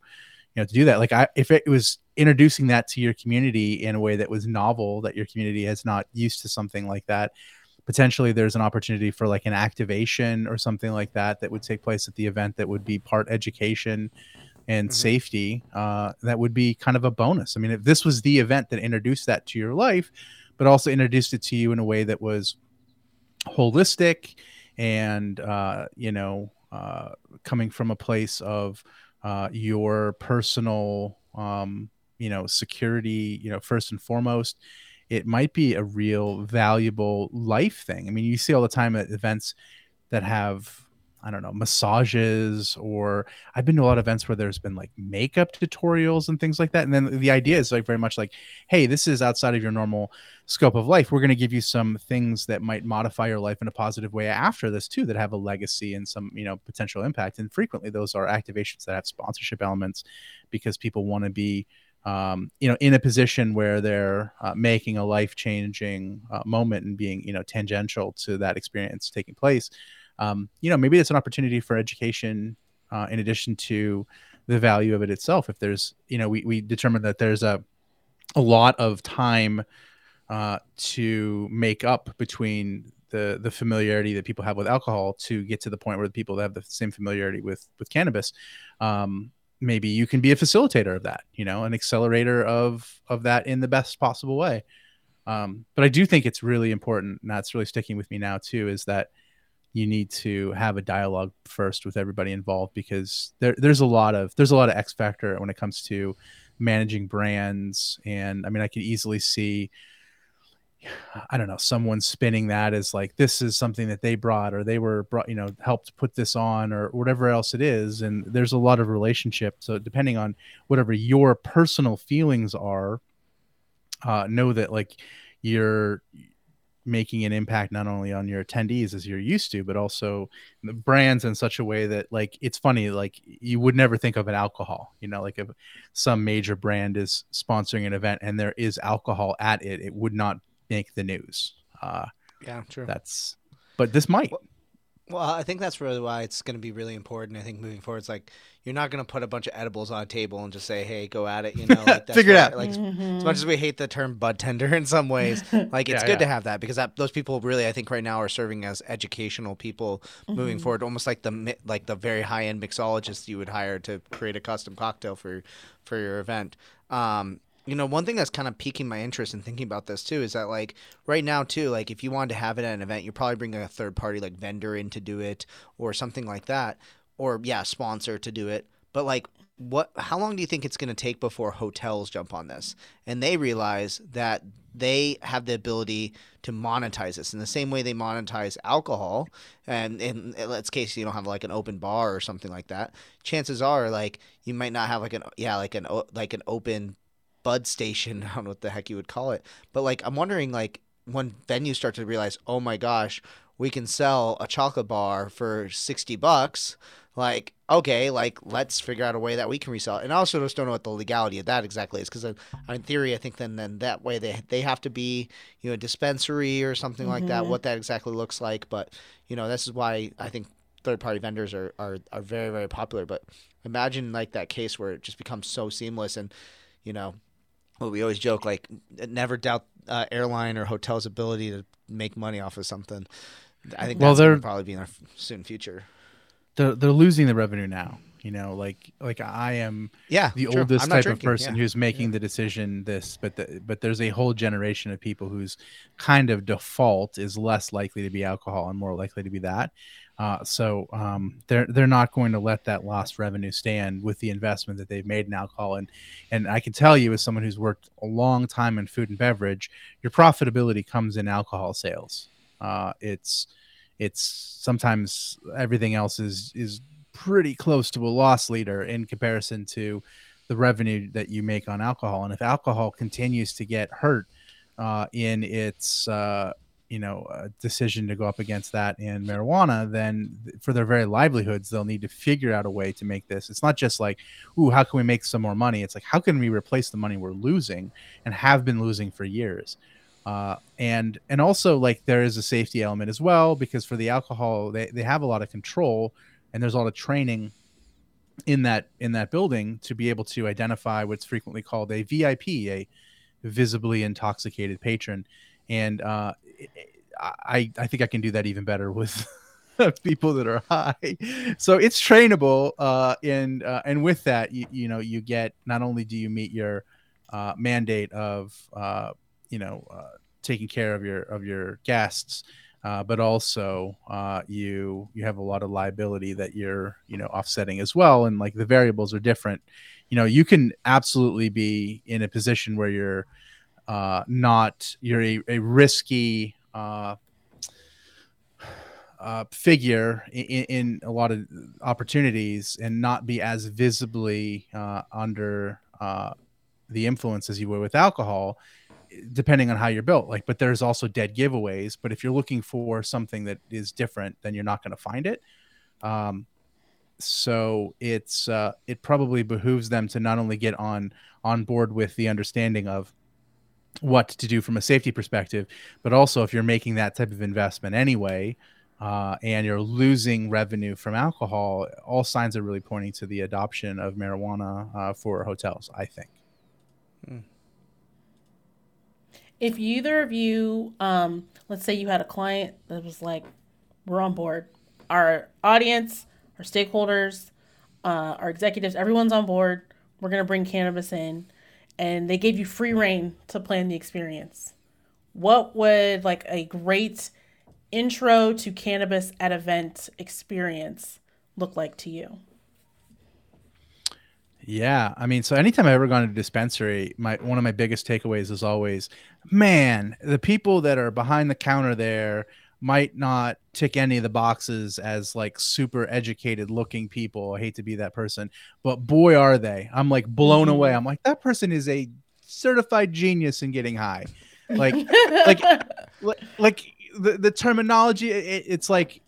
Speaker 2: you know to do that like i if it was introducing that to your community in a way that was novel that your community has not used to something like that potentially there's an opportunity for like an activation or something like that that would take place at the event that would be part education and
Speaker 4: Mhm.
Speaker 2: safety uh, that would be kind of a bonus i mean if this was the event that introduced that to your life but also introduced it to you in a way that was holistic and uh, you know uh, coming from a place of uh, your personal um, you know security you know first and foremost it might be a real valuable life thing. I mean you see all the time at events that have I don't know, massages, or I've been to a lot of events where there's been like makeup tutorials and things like that. And then the idea is like very much like, hey, this is outside of your normal scope of life. We're going to give you some things that might modify your life in a positive way after this too, that have a legacy and some, you know, potential impact. And frequently those are activations that have sponsorship elements because people want to be um, you know, in a position where they're uh, making a life changing uh, moment and being, you know, tangential to that experience taking place um, you know, maybe it's an opportunity for education uh, in addition to the value of it itself. If there's, you know, we, we determined that there's a, a lot of time uh, to make up between the, the familiarity that people have with alcohol to get to the point where the people that have the same familiarity with, with cannabis, um, maybe you can be a facilitator of that, you know, an accelerator of, of that in the best possible way. Um, but I do think it's really important, and that's really sticking with me now too, is that you need to have a dialogue first with everybody involved because there, there's a lot of there's a lot of X factor when it comes to managing brands. And I mean I could easily see I don't know someone spinning that as like this is something that they brought or they were brought you know helped put this on or whatever else it is. And there's a lot of relationship so depending on whatever your personal feelings are uh, know that like you're making an impact not only on your attendees as you're used to but also the brands in such a way that like it's funny like you would never think of an alcohol you know like if some major brand is sponsoring an event and there is alcohol at it it would not make the news uh
Speaker 4: Yeah, true.
Speaker 2: that's but this might
Speaker 4: Well, Well, I think that's really why it's going to be really important. I think moving forward, it's like you're not going to put a bunch of edibles on a table and just say, "Hey, go at it." You know, like [laughs] that's
Speaker 2: Figure it out.
Speaker 4: Like as
Speaker 3: Mhm.
Speaker 4: much as we hate the term bud tender in some ways, [laughs] like it's
Speaker 2: Yeah,
Speaker 4: good
Speaker 2: yeah.
Speaker 4: to have that because that, those people really, I think, right now are serving as educational people moving forward, almost like the like the very high end mixologists you would hire to create a custom cocktail for for your event. Um, you know, one thing that's kind of piquing my interest in thinking about this too is that like right now too, like if you wanted to have it at an event, you're probably bringing a third party like vendor in to do it or something like that, or yeah, sponsor to do it. But like, what? How long do you think it's going to take before hotels jump on this and they realize that they have the ability to monetize this in the same way they monetize alcohol? And in let's case you don't have like an open bar or something like that. Chances are like you might not have like an yeah like an like an open bud station. [laughs] I don't know what the heck you would call it, but like I'm wondering like when venues start to realize, oh my gosh, we can sell a chocolate bar for sixty bucks. Like okay, like let's figure out a way that we can resell it. And I also just don't know what the legality of that exactly is because in theory, I think then then that way they they have to be you know a dispensary or something like that.
Speaker 3: Mhm.
Speaker 4: What that exactly looks like, but you know this is why I think third party vendors are, are are very very popular. But imagine like that case where it just becomes so seamless and you know well, we always joke like never doubt uh, airline or hotel's ability to make money off of something. I think
Speaker 2: Well,
Speaker 4: that's
Speaker 2: they're-
Speaker 4: probably be in our soon future.
Speaker 2: they're, they're losing the revenue now you know like like i am
Speaker 4: Yeah,
Speaker 2: the oldest type
Speaker 4: drinking,
Speaker 2: of person
Speaker 4: yeah.
Speaker 2: who's making the decision this but the, but there's a whole generation of people whose kind of default is less likely to be alcohol and more likely to be that uh, so um, they're they're not going to let that lost revenue stand with the investment that they've made in alcohol and and I can tell you as someone who's worked a long time in food and beverage your profitability comes in alcohol sales uh, it's it's sometimes everything else is is pretty close to a loss leader in comparison to the revenue that you make on alcohol. And if alcohol continues to get hurt uh, in its uh, you know uh, decision to go up against that in marijuana, then for their very livelihoods, they'll need to figure out a way to make this. It's not just like, ooh, how can we make some more money? It's like, how can we replace the money we're losing and have been losing for years? Uh, and and also like there is a safety element as well because for the alcohol they, they have a lot of control and there's a lot of training in that in that building to be able to identify what's frequently called a VIP, a visibly intoxicated patron. And uh, I I think I can do that even better with [laughs] people that are high. So it's trainable, uh, and uh, and with that, you, you know, you get not only do you meet your uh, mandate of uh, you know uh, taking care of your of your guests, uh, but also uh, you you have a lot of liability that you're you know offsetting as well, and like the variables are different. You know, you can absolutely be in a position where you're uh, not you're a, a risky uh, uh, figure in, in, a lot of opportunities and not be as visibly uh, under uh, the influence as you would with alcohol depending on how you're built. Like but there's also dead giveaways. But if you're looking for something that is different then you're not going to find it. Um, so it's uh, it probably behooves them to not only get on on board with the understanding of what to do from a safety perspective, but also if you're making that type of investment anyway, uh, and you're losing revenue from alcohol, all signs are really pointing to the adoption of marijuana uh, for hotels. I think. Hmm.
Speaker 3: If either of you, um, let's say you had a client that was like, "We're on board," our audience, our stakeholders, uh, our executives, everyone's on board. We're gonna bring cannabis in and they gave you free reign to plan the experience. What would like a great intro to cannabis at event experience look like to you?
Speaker 2: Yeah, I mean, so anytime I've ever gone to a dispensary, my one of my biggest takeaways is always, man, the people that are behind the counter there might not tick any of the boxes as like super educated looking people. I hate to be that person, but boy are they. I'm like blown mm-hmm. away. I'm like that person is a certified genius in getting high. Like [laughs] like like the, the terminology it, it's like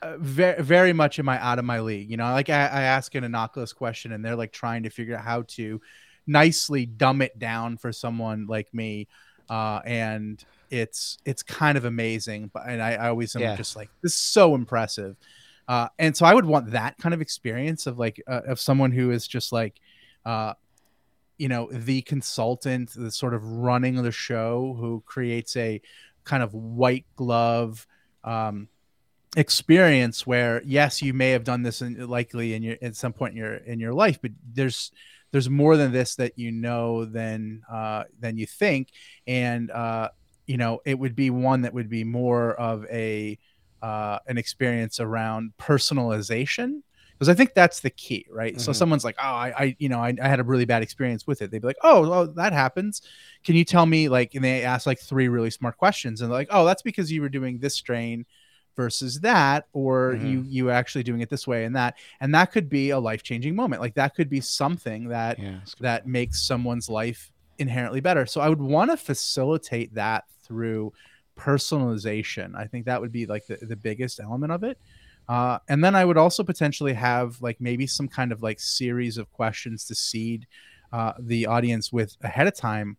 Speaker 2: uh, very very much in my out of my league. You know, like I, I ask an innocuous question and they're like trying to figure out how to nicely dumb it down for someone like me. Uh, and it's it's kind of amazing. But and I, I always am yeah. just like this is so impressive. Uh, and so I would want that kind of experience of like uh, of someone who is just like, uh, you know, the consultant, the sort of running the show, who creates a kind of white glove um, experience where yes, you may have done this in, likely in your at some point in your in your life, but there's there's more than this that you know than uh, than you think, and uh, you know, it would be one that would be more of a uh, an experience around personalization because I think that's the key, right? Mm-hmm. So someone's like, oh, I, I you know, I, I, had a really bad experience with it. They'd be like, oh, oh, that happens. Can you tell me, like, and they ask like three really smart questions, and they're like, oh, that's because you were doing this strain versus that, or mm-hmm. you you actually doing it this way and that, and that could be a life changing moment. Like that could be something that yeah, that makes someone's life inherently better. So I would want to facilitate that through personalization. I think that would be like the, the biggest element of it. Uh, and then I would also potentially have like maybe some kind of like series of questions to seed uh, the audience with ahead of time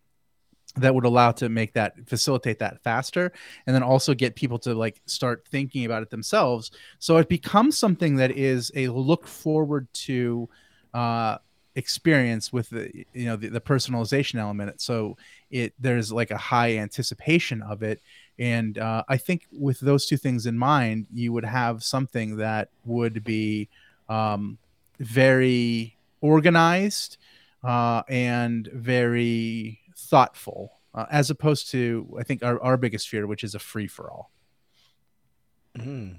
Speaker 2: that would allow to make that facilitate that faster and then also get people to like start thinking about it themselves so it becomes something that is a look forward to uh, experience with the you know the, the personalization element. So it there's like a high anticipation of it. And uh, i think with those two things in mind you would have something that would be um, very organized uh, and very thoughtful uh, as opposed to i think our, our biggest fear which is a free-for-all.
Speaker 4: Mm.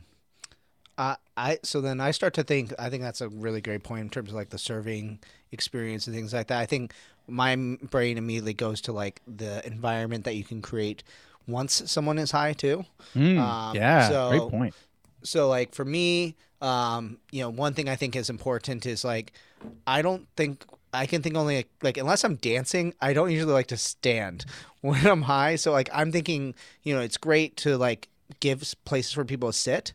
Speaker 4: Uh, I so then I start to think I think that's a really great point in terms of like the serving experience and things like that. I think my brain immediately goes to like the environment that you can create once someone is high too.
Speaker 2: Mm, um, yeah, so, great point.
Speaker 4: So like for me, um, you know, one thing I think is important is like I don't think I can think only like, like unless I'm dancing, I don't usually like to stand [laughs] when I'm high. So like I'm thinking, you know, it's great to like give places for people to sit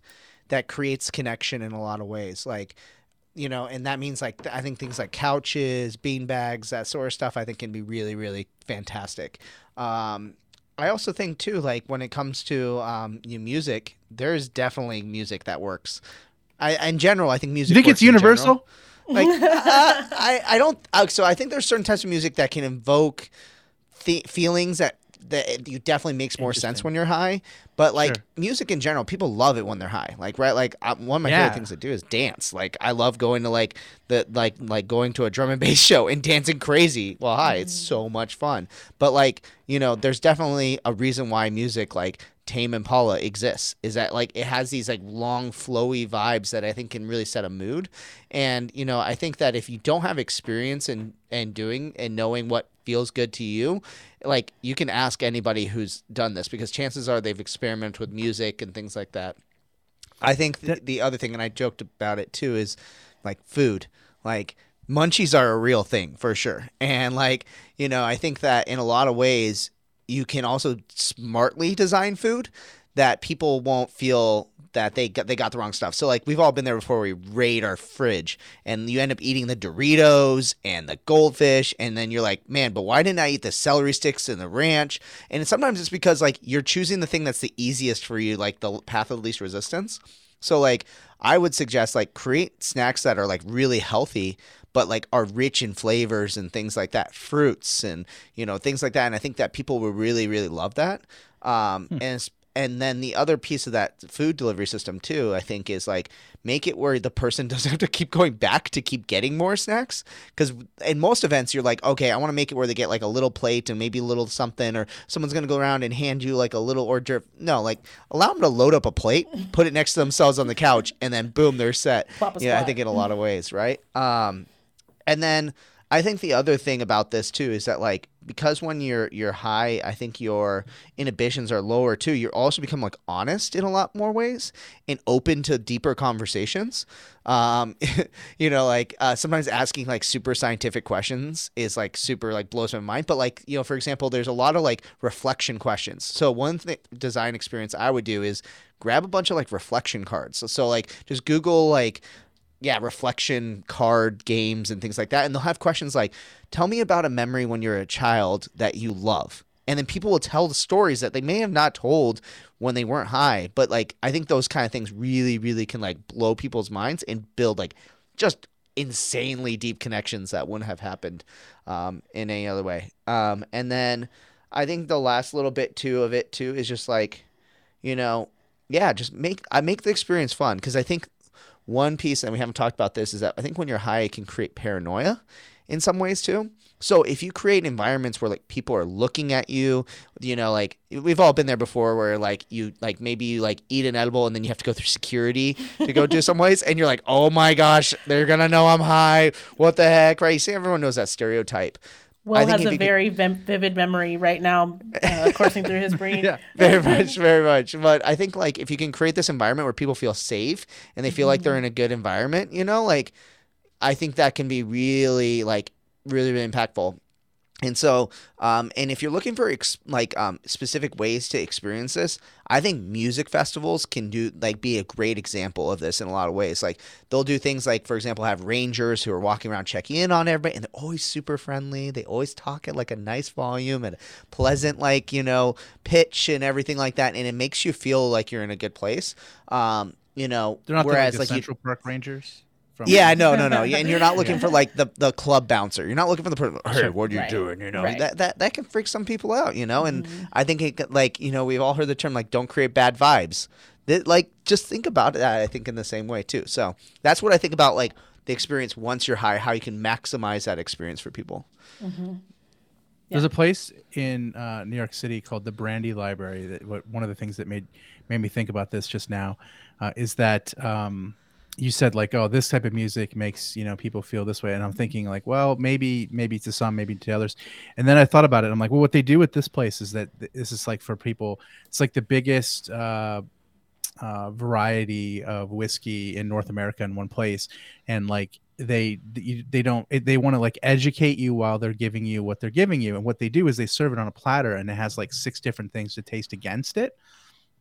Speaker 4: that creates connection in a lot of ways. Like, you know, and that means like I think things like couches, bean bags, that sort of stuff. I think can be really, really fantastic. Um, I also think too, like when it comes to um, you know, music, there's definitely music that works. I, in general, I think music.
Speaker 2: You think it's universal?
Speaker 4: Like, [laughs] uh, I, I don't. Uh, so I think there's certain types of music that can invoke the feelings that that you definitely makes more sense when you're high. But like
Speaker 2: Sure.
Speaker 4: music in general, people love it when they're high. Like right, like uh, one of my
Speaker 2: Yeah.
Speaker 4: favorite things to do is dance. Like I love going to like the like like going to a drum and bass [laughs] show and dancing crazy while high. It's so much fun. But like you know, there's definitely a reason why music like Tame Impala exists. Is that like it has these like long flowy vibes that I think can really set a mood. And you know, I think that if you don't have experience in and doing and knowing what feels good to you, like you can ask anybody who's done this because chances are they've experimented with music and things like that. I think th- the other thing, and I joked about it too, is like food. Like munchies are a real thing for sure. And like, you know, I think that in a lot of ways, you can also smartly design food that people won't feel that they got they got the wrong stuff. So like we've all been there before. We raid our fridge, and you end up eating the Doritos and the goldfish, and then you're like, man, but why didn't I eat the celery sticks and the ranch? And sometimes it's because like you're choosing the thing that's the easiest for you, like the path of least resistance. So like I would suggest like create snacks that are like really healthy but like are rich in flavors and things like that, fruits and you know things like that. And I think that people will really really love that. Um, and it's- and then the other piece of that food delivery system too, I think, is like make it where the person [laughs] doesn't have to keep going back to keep getting more snacks. Because in most events, you're like, okay, I want to make it where they get like a little plate and maybe a little something, or someone's gonna go around and hand you like a little hors d'oeuvre. No, like allow them to load up a plate, put it next to themselves on the couch, and then boom, they're set. Yeah, I think in a lot of ways, right? Um, and then I think the other thing about this too is that like because when you're you're high, I think your inhibitions are lower too. You're also become like honest in a lot more ways and open to deeper conversations. Um, [laughs] you know, like uh, sometimes asking like super scientific questions is like super like blows my mind. But like you know, for example, there's a lot of like reflection questions. So one th- design experience I would do is grab a bunch of like reflection cards. So, so like just Google like yeah, reflection card games and things like that. And they'll have questions like, tell me about a memory when you're a child that you love. And then people will tell the stories that they may have not told when they weren't high. But like, I think those kind of things really, really can like blow people's minds and build like just insanely deep connections that wouldn't have happened um, in any other way. Um, and then I think the last little bit too of it too is just like, you know, yeah, just make I make the experience fun because I think one piece, and we haven't talked about this, is that I think when you're high, it can create paranoia in some ways too. So if you create environments where like people are looking at you, you know, like we've all been there before, where like you like maybe you like eat an edible and then you have to go through security to go do [laughs] some ways, and you're like, oh my gosh, they're gonna know I'm high. What the heck, right? You see, everyone knows that stereotype.
Speaker 3: Will has a
Speaker 4: could-
Speaker 3: very vim- vivid memory right now, uh, coursing through his [laughs] brain.
Speaker 2: Yeah.
Speaker 4: very much, very much. But I think like if you can create this environment where people feel safe and they feel like they're in a good environment, you know, like I think that can be really like really really impactful. And so, um, and if you're looking for ex- like um, specific ways to experience this, I think music festivals can do like be a great example of this in a lot of ways. Like they'll do things like, for example, have rangers who are walking around checking in on everybody, and they're always super friendly. They always talk at like a nice volume and pleasant like you know pitch and everything like that, and it makes you feel like you're in a good place. Um, you know,
Speaker 2: They're not the,
Speaker 4: whereas
Speaker 2: like, the
Speaker 4: like you,
Speaker 2: Central Park Rangers. From
Speaker 4: yeah, no, no, no. And you're not looking [laughs]
Speaker 2: Yeah.
Speaker 4: for like the, the club bouncer. You're not looking for the person. Hey, what are you
Speaker 3: Right.
Speaker 4: doing? You know
Speaker 3: Right.
Speaker 4: that that that can freak some people out. You know, and
Speaker 3: Mhm.
Speaker 4: I think it like you know we've all heard the term like don't create bad vibes. That like just think about that. I think in the same way too. So that's what I think about like the experience once you're high, how you can maximize that experience for people.
Speaker 2: There's a place in uh, New York City called the Brandy Library. That what one of the things that made made me think about this just now uh, is that um, you said like, oh, this type of music makes you know people feel this way, and I'm thinking like, well, maybe maybe to some, maybe to others, and then I thought about it. I'm like, well, what they do with this place is that this is like for people. It's like the biggest. Uh, uh, variety of whiskey in North America in one place, and like they they don't they want to like educate you while they're giving you what they're giving you, and what they do is they serve it on a platter, and it has like six different things to taste against it,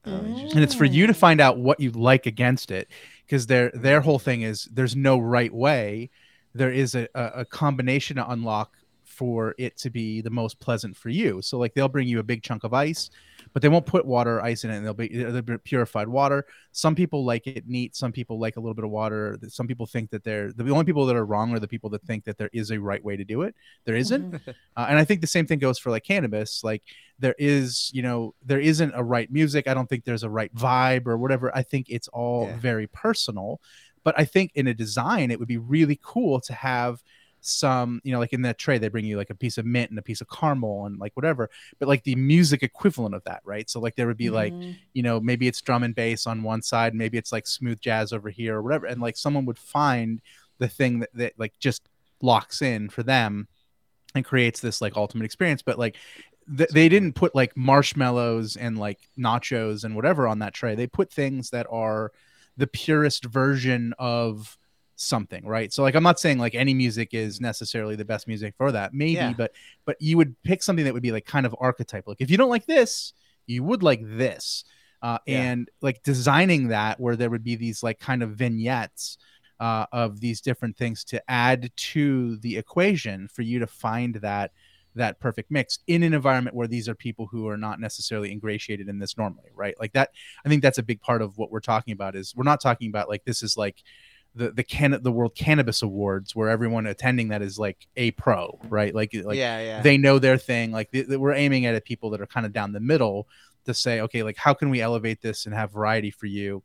Speaker 2: Oh, and it's for you to oh. find out what you like against it, because their their whole thing is there's no right way, there is a, a, a combination to unlock for it to be the most pleasant for you. So like they'll bring you a big chunk of ice, but they won't put water or ice in it and they'll be, they'll be purified water. Some people like it neat some people like a little bit of water. Some people think that they're the only people that are wrong are the people that think that there is a right way to do it. There isn't.
Speaker 3: Mhm. [laughs]
Speaker 2: uh, and i think the same thing goes for like cannabis. Like there is you know there isn't a right music. I don't think there's a right vibe or whatever. I think it's all
Speaker 4: Yeah.
Speaker 2: very personal. But i think in a design it would be really cool to have some you know like in that tray they bring you like a piece of mint and a piece of caramel and like whatever but like the music equivalent of that right? So like there would be like
Speaker 3: Mhm.
Speaker 2: you know maybe it's drum and bass on one side maybe it's like smooth jazz over here or whatever and like someone would find the thing that, that like just locks in for them and creates this like ultimate experience but like th- they didn't put like marshmallows and like nachos and whatever on that tray. They put things that are the purest version of something right so like i'm not saying like any music is necessarily the best music for that maybe
Speaker 4: Yeah.
Speaker 2: but but you would pick something that would be like kind of archetype like if you don't like this you would like this uh,
Speaker 4: Yeah.
Speaker 2: and like designing that where there would be these like kind of vignettes uh, of these different things to add to the equation for you to find that that perfect mix in an environment where these are people who are not necessarily ingratiated in this normally right like that i think that's a big part of what we're talking about is we're not talking about like this is like the the can the world cannabis awards where everyone attending that is like a pro right? Like like
Speaker 4: yeah, yeah.
Speaker 2: they know their thing. Like we're aiming at people that are kind of down the middle to say okay like how can we elevate this and have variety for you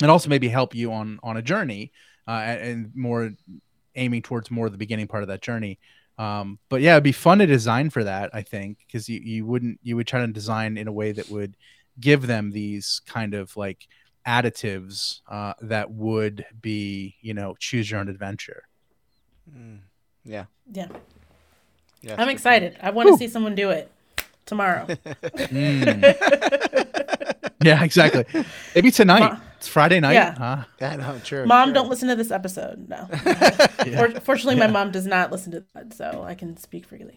Speaker 2: and also maybe help you on on a journey uh, and, and more aiming towards more of the beginning part of that journey. Um, but yeah it'd be fun to design for that i think because you, you wouldn't you would try to design in a way that would give them these kind of like additives uh, that would be you know choose your own adventure
Speaker 4: Mm. Yeah.
Speaker 3: Yeah.
Speaker 4: Yeah.
Speaker 3: I'm excited. I want to see someone do it tomorrow. [laughs]
Speaker 2: Mm. yeah exactly maybe tonight
Speaker 3: Ma-
Speaker 2: it's friday night
Speaker 3: Yeah.
Speaker 2: huh?
Speaker 4: Yeah, no, true.
Speaker 3: mom,
Speaker 4: true.
Speaker 3: don't listen to this episode. No. [laughs]
Speaker 2: Yeah.
Speaker 3: For- Fortunately, my mom does not listen to that, so I can speak freely.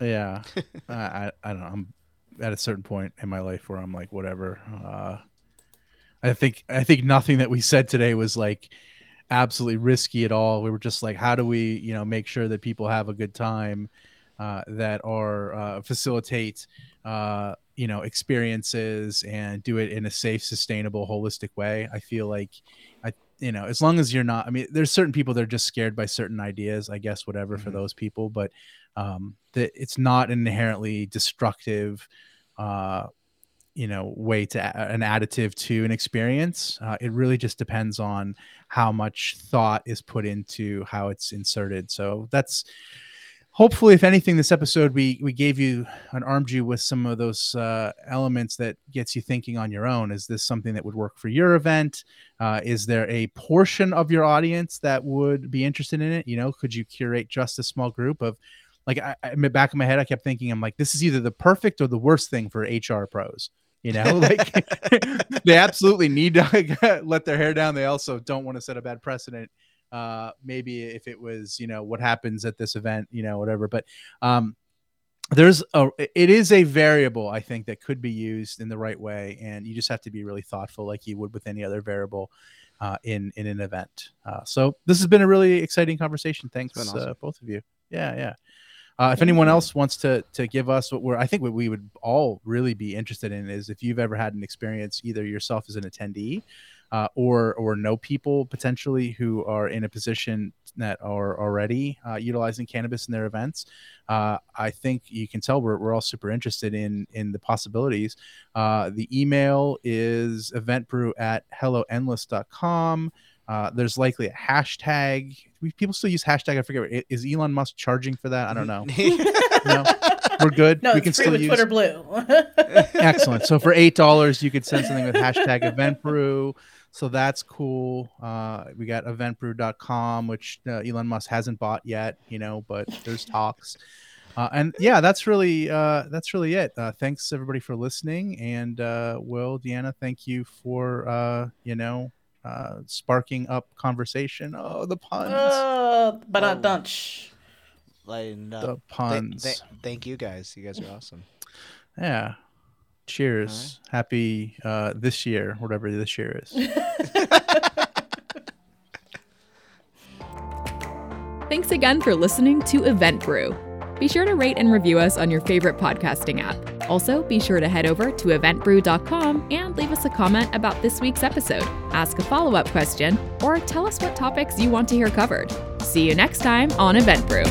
Speaker 2: Yeah, [laughs] I, I I don't know. I'm at a certain point in my life where I'm like, whatever. Uh, I think I think nothing that we said today was like absolutely risky at all. We were just like, how do we, you know, make sure that people have a good time, uh, that are uh, facilitate, uh, you know, experiences and do it in a safe, sustainable, holistic way. I feel like, I you know, as long as you're not. I mean, there's certain people that are just scared by certain ideas. I guess whatever for
Speaker 4: Mhm.
Speaker 2: those people, but um, that it's not an inherently destructive uh, you know way to an additive to an experience uh, it really just depends on how much thought is put into how it's inserted. So that's hopefully if anything this episode we we gave you and armed you with some of those uh, elements that gets you thinking on your own. Is this something that would work for your event? Uh, is there a portion of your audience that would be interested in it? You know could you curate just a small group of like I, in the back of my head i kept thinking i'm like this is either the perfect or the worst thing for hr pros you know like [laughs] they absolutely need to [laughs] let their hair down. They also don't want to set a bad precedent uh maybe if it was you know what happens at this event you know whatever but um there's a it is a variable i think that could be used in the right way and you just have to be really thoughtful like you would with any other variable uh, in in an event uh, so this has been a really exciting conversation. Thanks
Speaker 4: awesome.
Speaker 2: uh, both of you. Yeah yeah uh, if anyone else wants to to give us what we're, I think what we would all really be interested in is if you've ever had an experience, either yourself as an attendee, uh, or or know people potentially who are in a position that are already uh, utilizing cannabis in their events. Uh, I think you can tell we're, we're all super interested in in the possibilities. Uh, the email is eventbrew at helloendless.com. Uh, there's likely a hashtag. We, people still use hashtag. I forget. I- Is Elon Musk charging for that? I don't know. [laughs] No, we're good.
Speaker 3: No,
Speaker 2: we can still
Speaker 3: with
Speaker 2: use.
Speaker 3: Twitter Blue. [laughs]
Speaker 2: Excellent. So for eight dollars, you could send something with hashtag [laughs] EventBrew. So that's cool. Uh, we got eventbrew.com, which uh, Elon Musk hasn't bought yet, you know, but there's talks. Uh, and yeah, that's really uh, that's really it. Uh, thanks everybody for listening. And uh, Will, Deanna, thank you for uh, you know uh, sparking up conversation. Oh, the puns,
Speaker 3: uh, but not
Speaker 4: Oh.
Speaker 3: dunch.
Speaker 4: Lighten up.
Speaker 2: the puns.
Speaker 4: th- thank you guys. You guys are awesome.
Speaker 2: Yeah. Cheers. Happy uh this year, whatever this year is. [laughs]
Speaker 1: Thanks again for listening to Event Brew. Be sure to rate and review us on your favorite podcasting app. Also, be sure to head over to eventbrew.com and leave us a comment about this week's episode, ask a follow up question, or tell us what topics you want to hear covered. See you next time on Event Brew.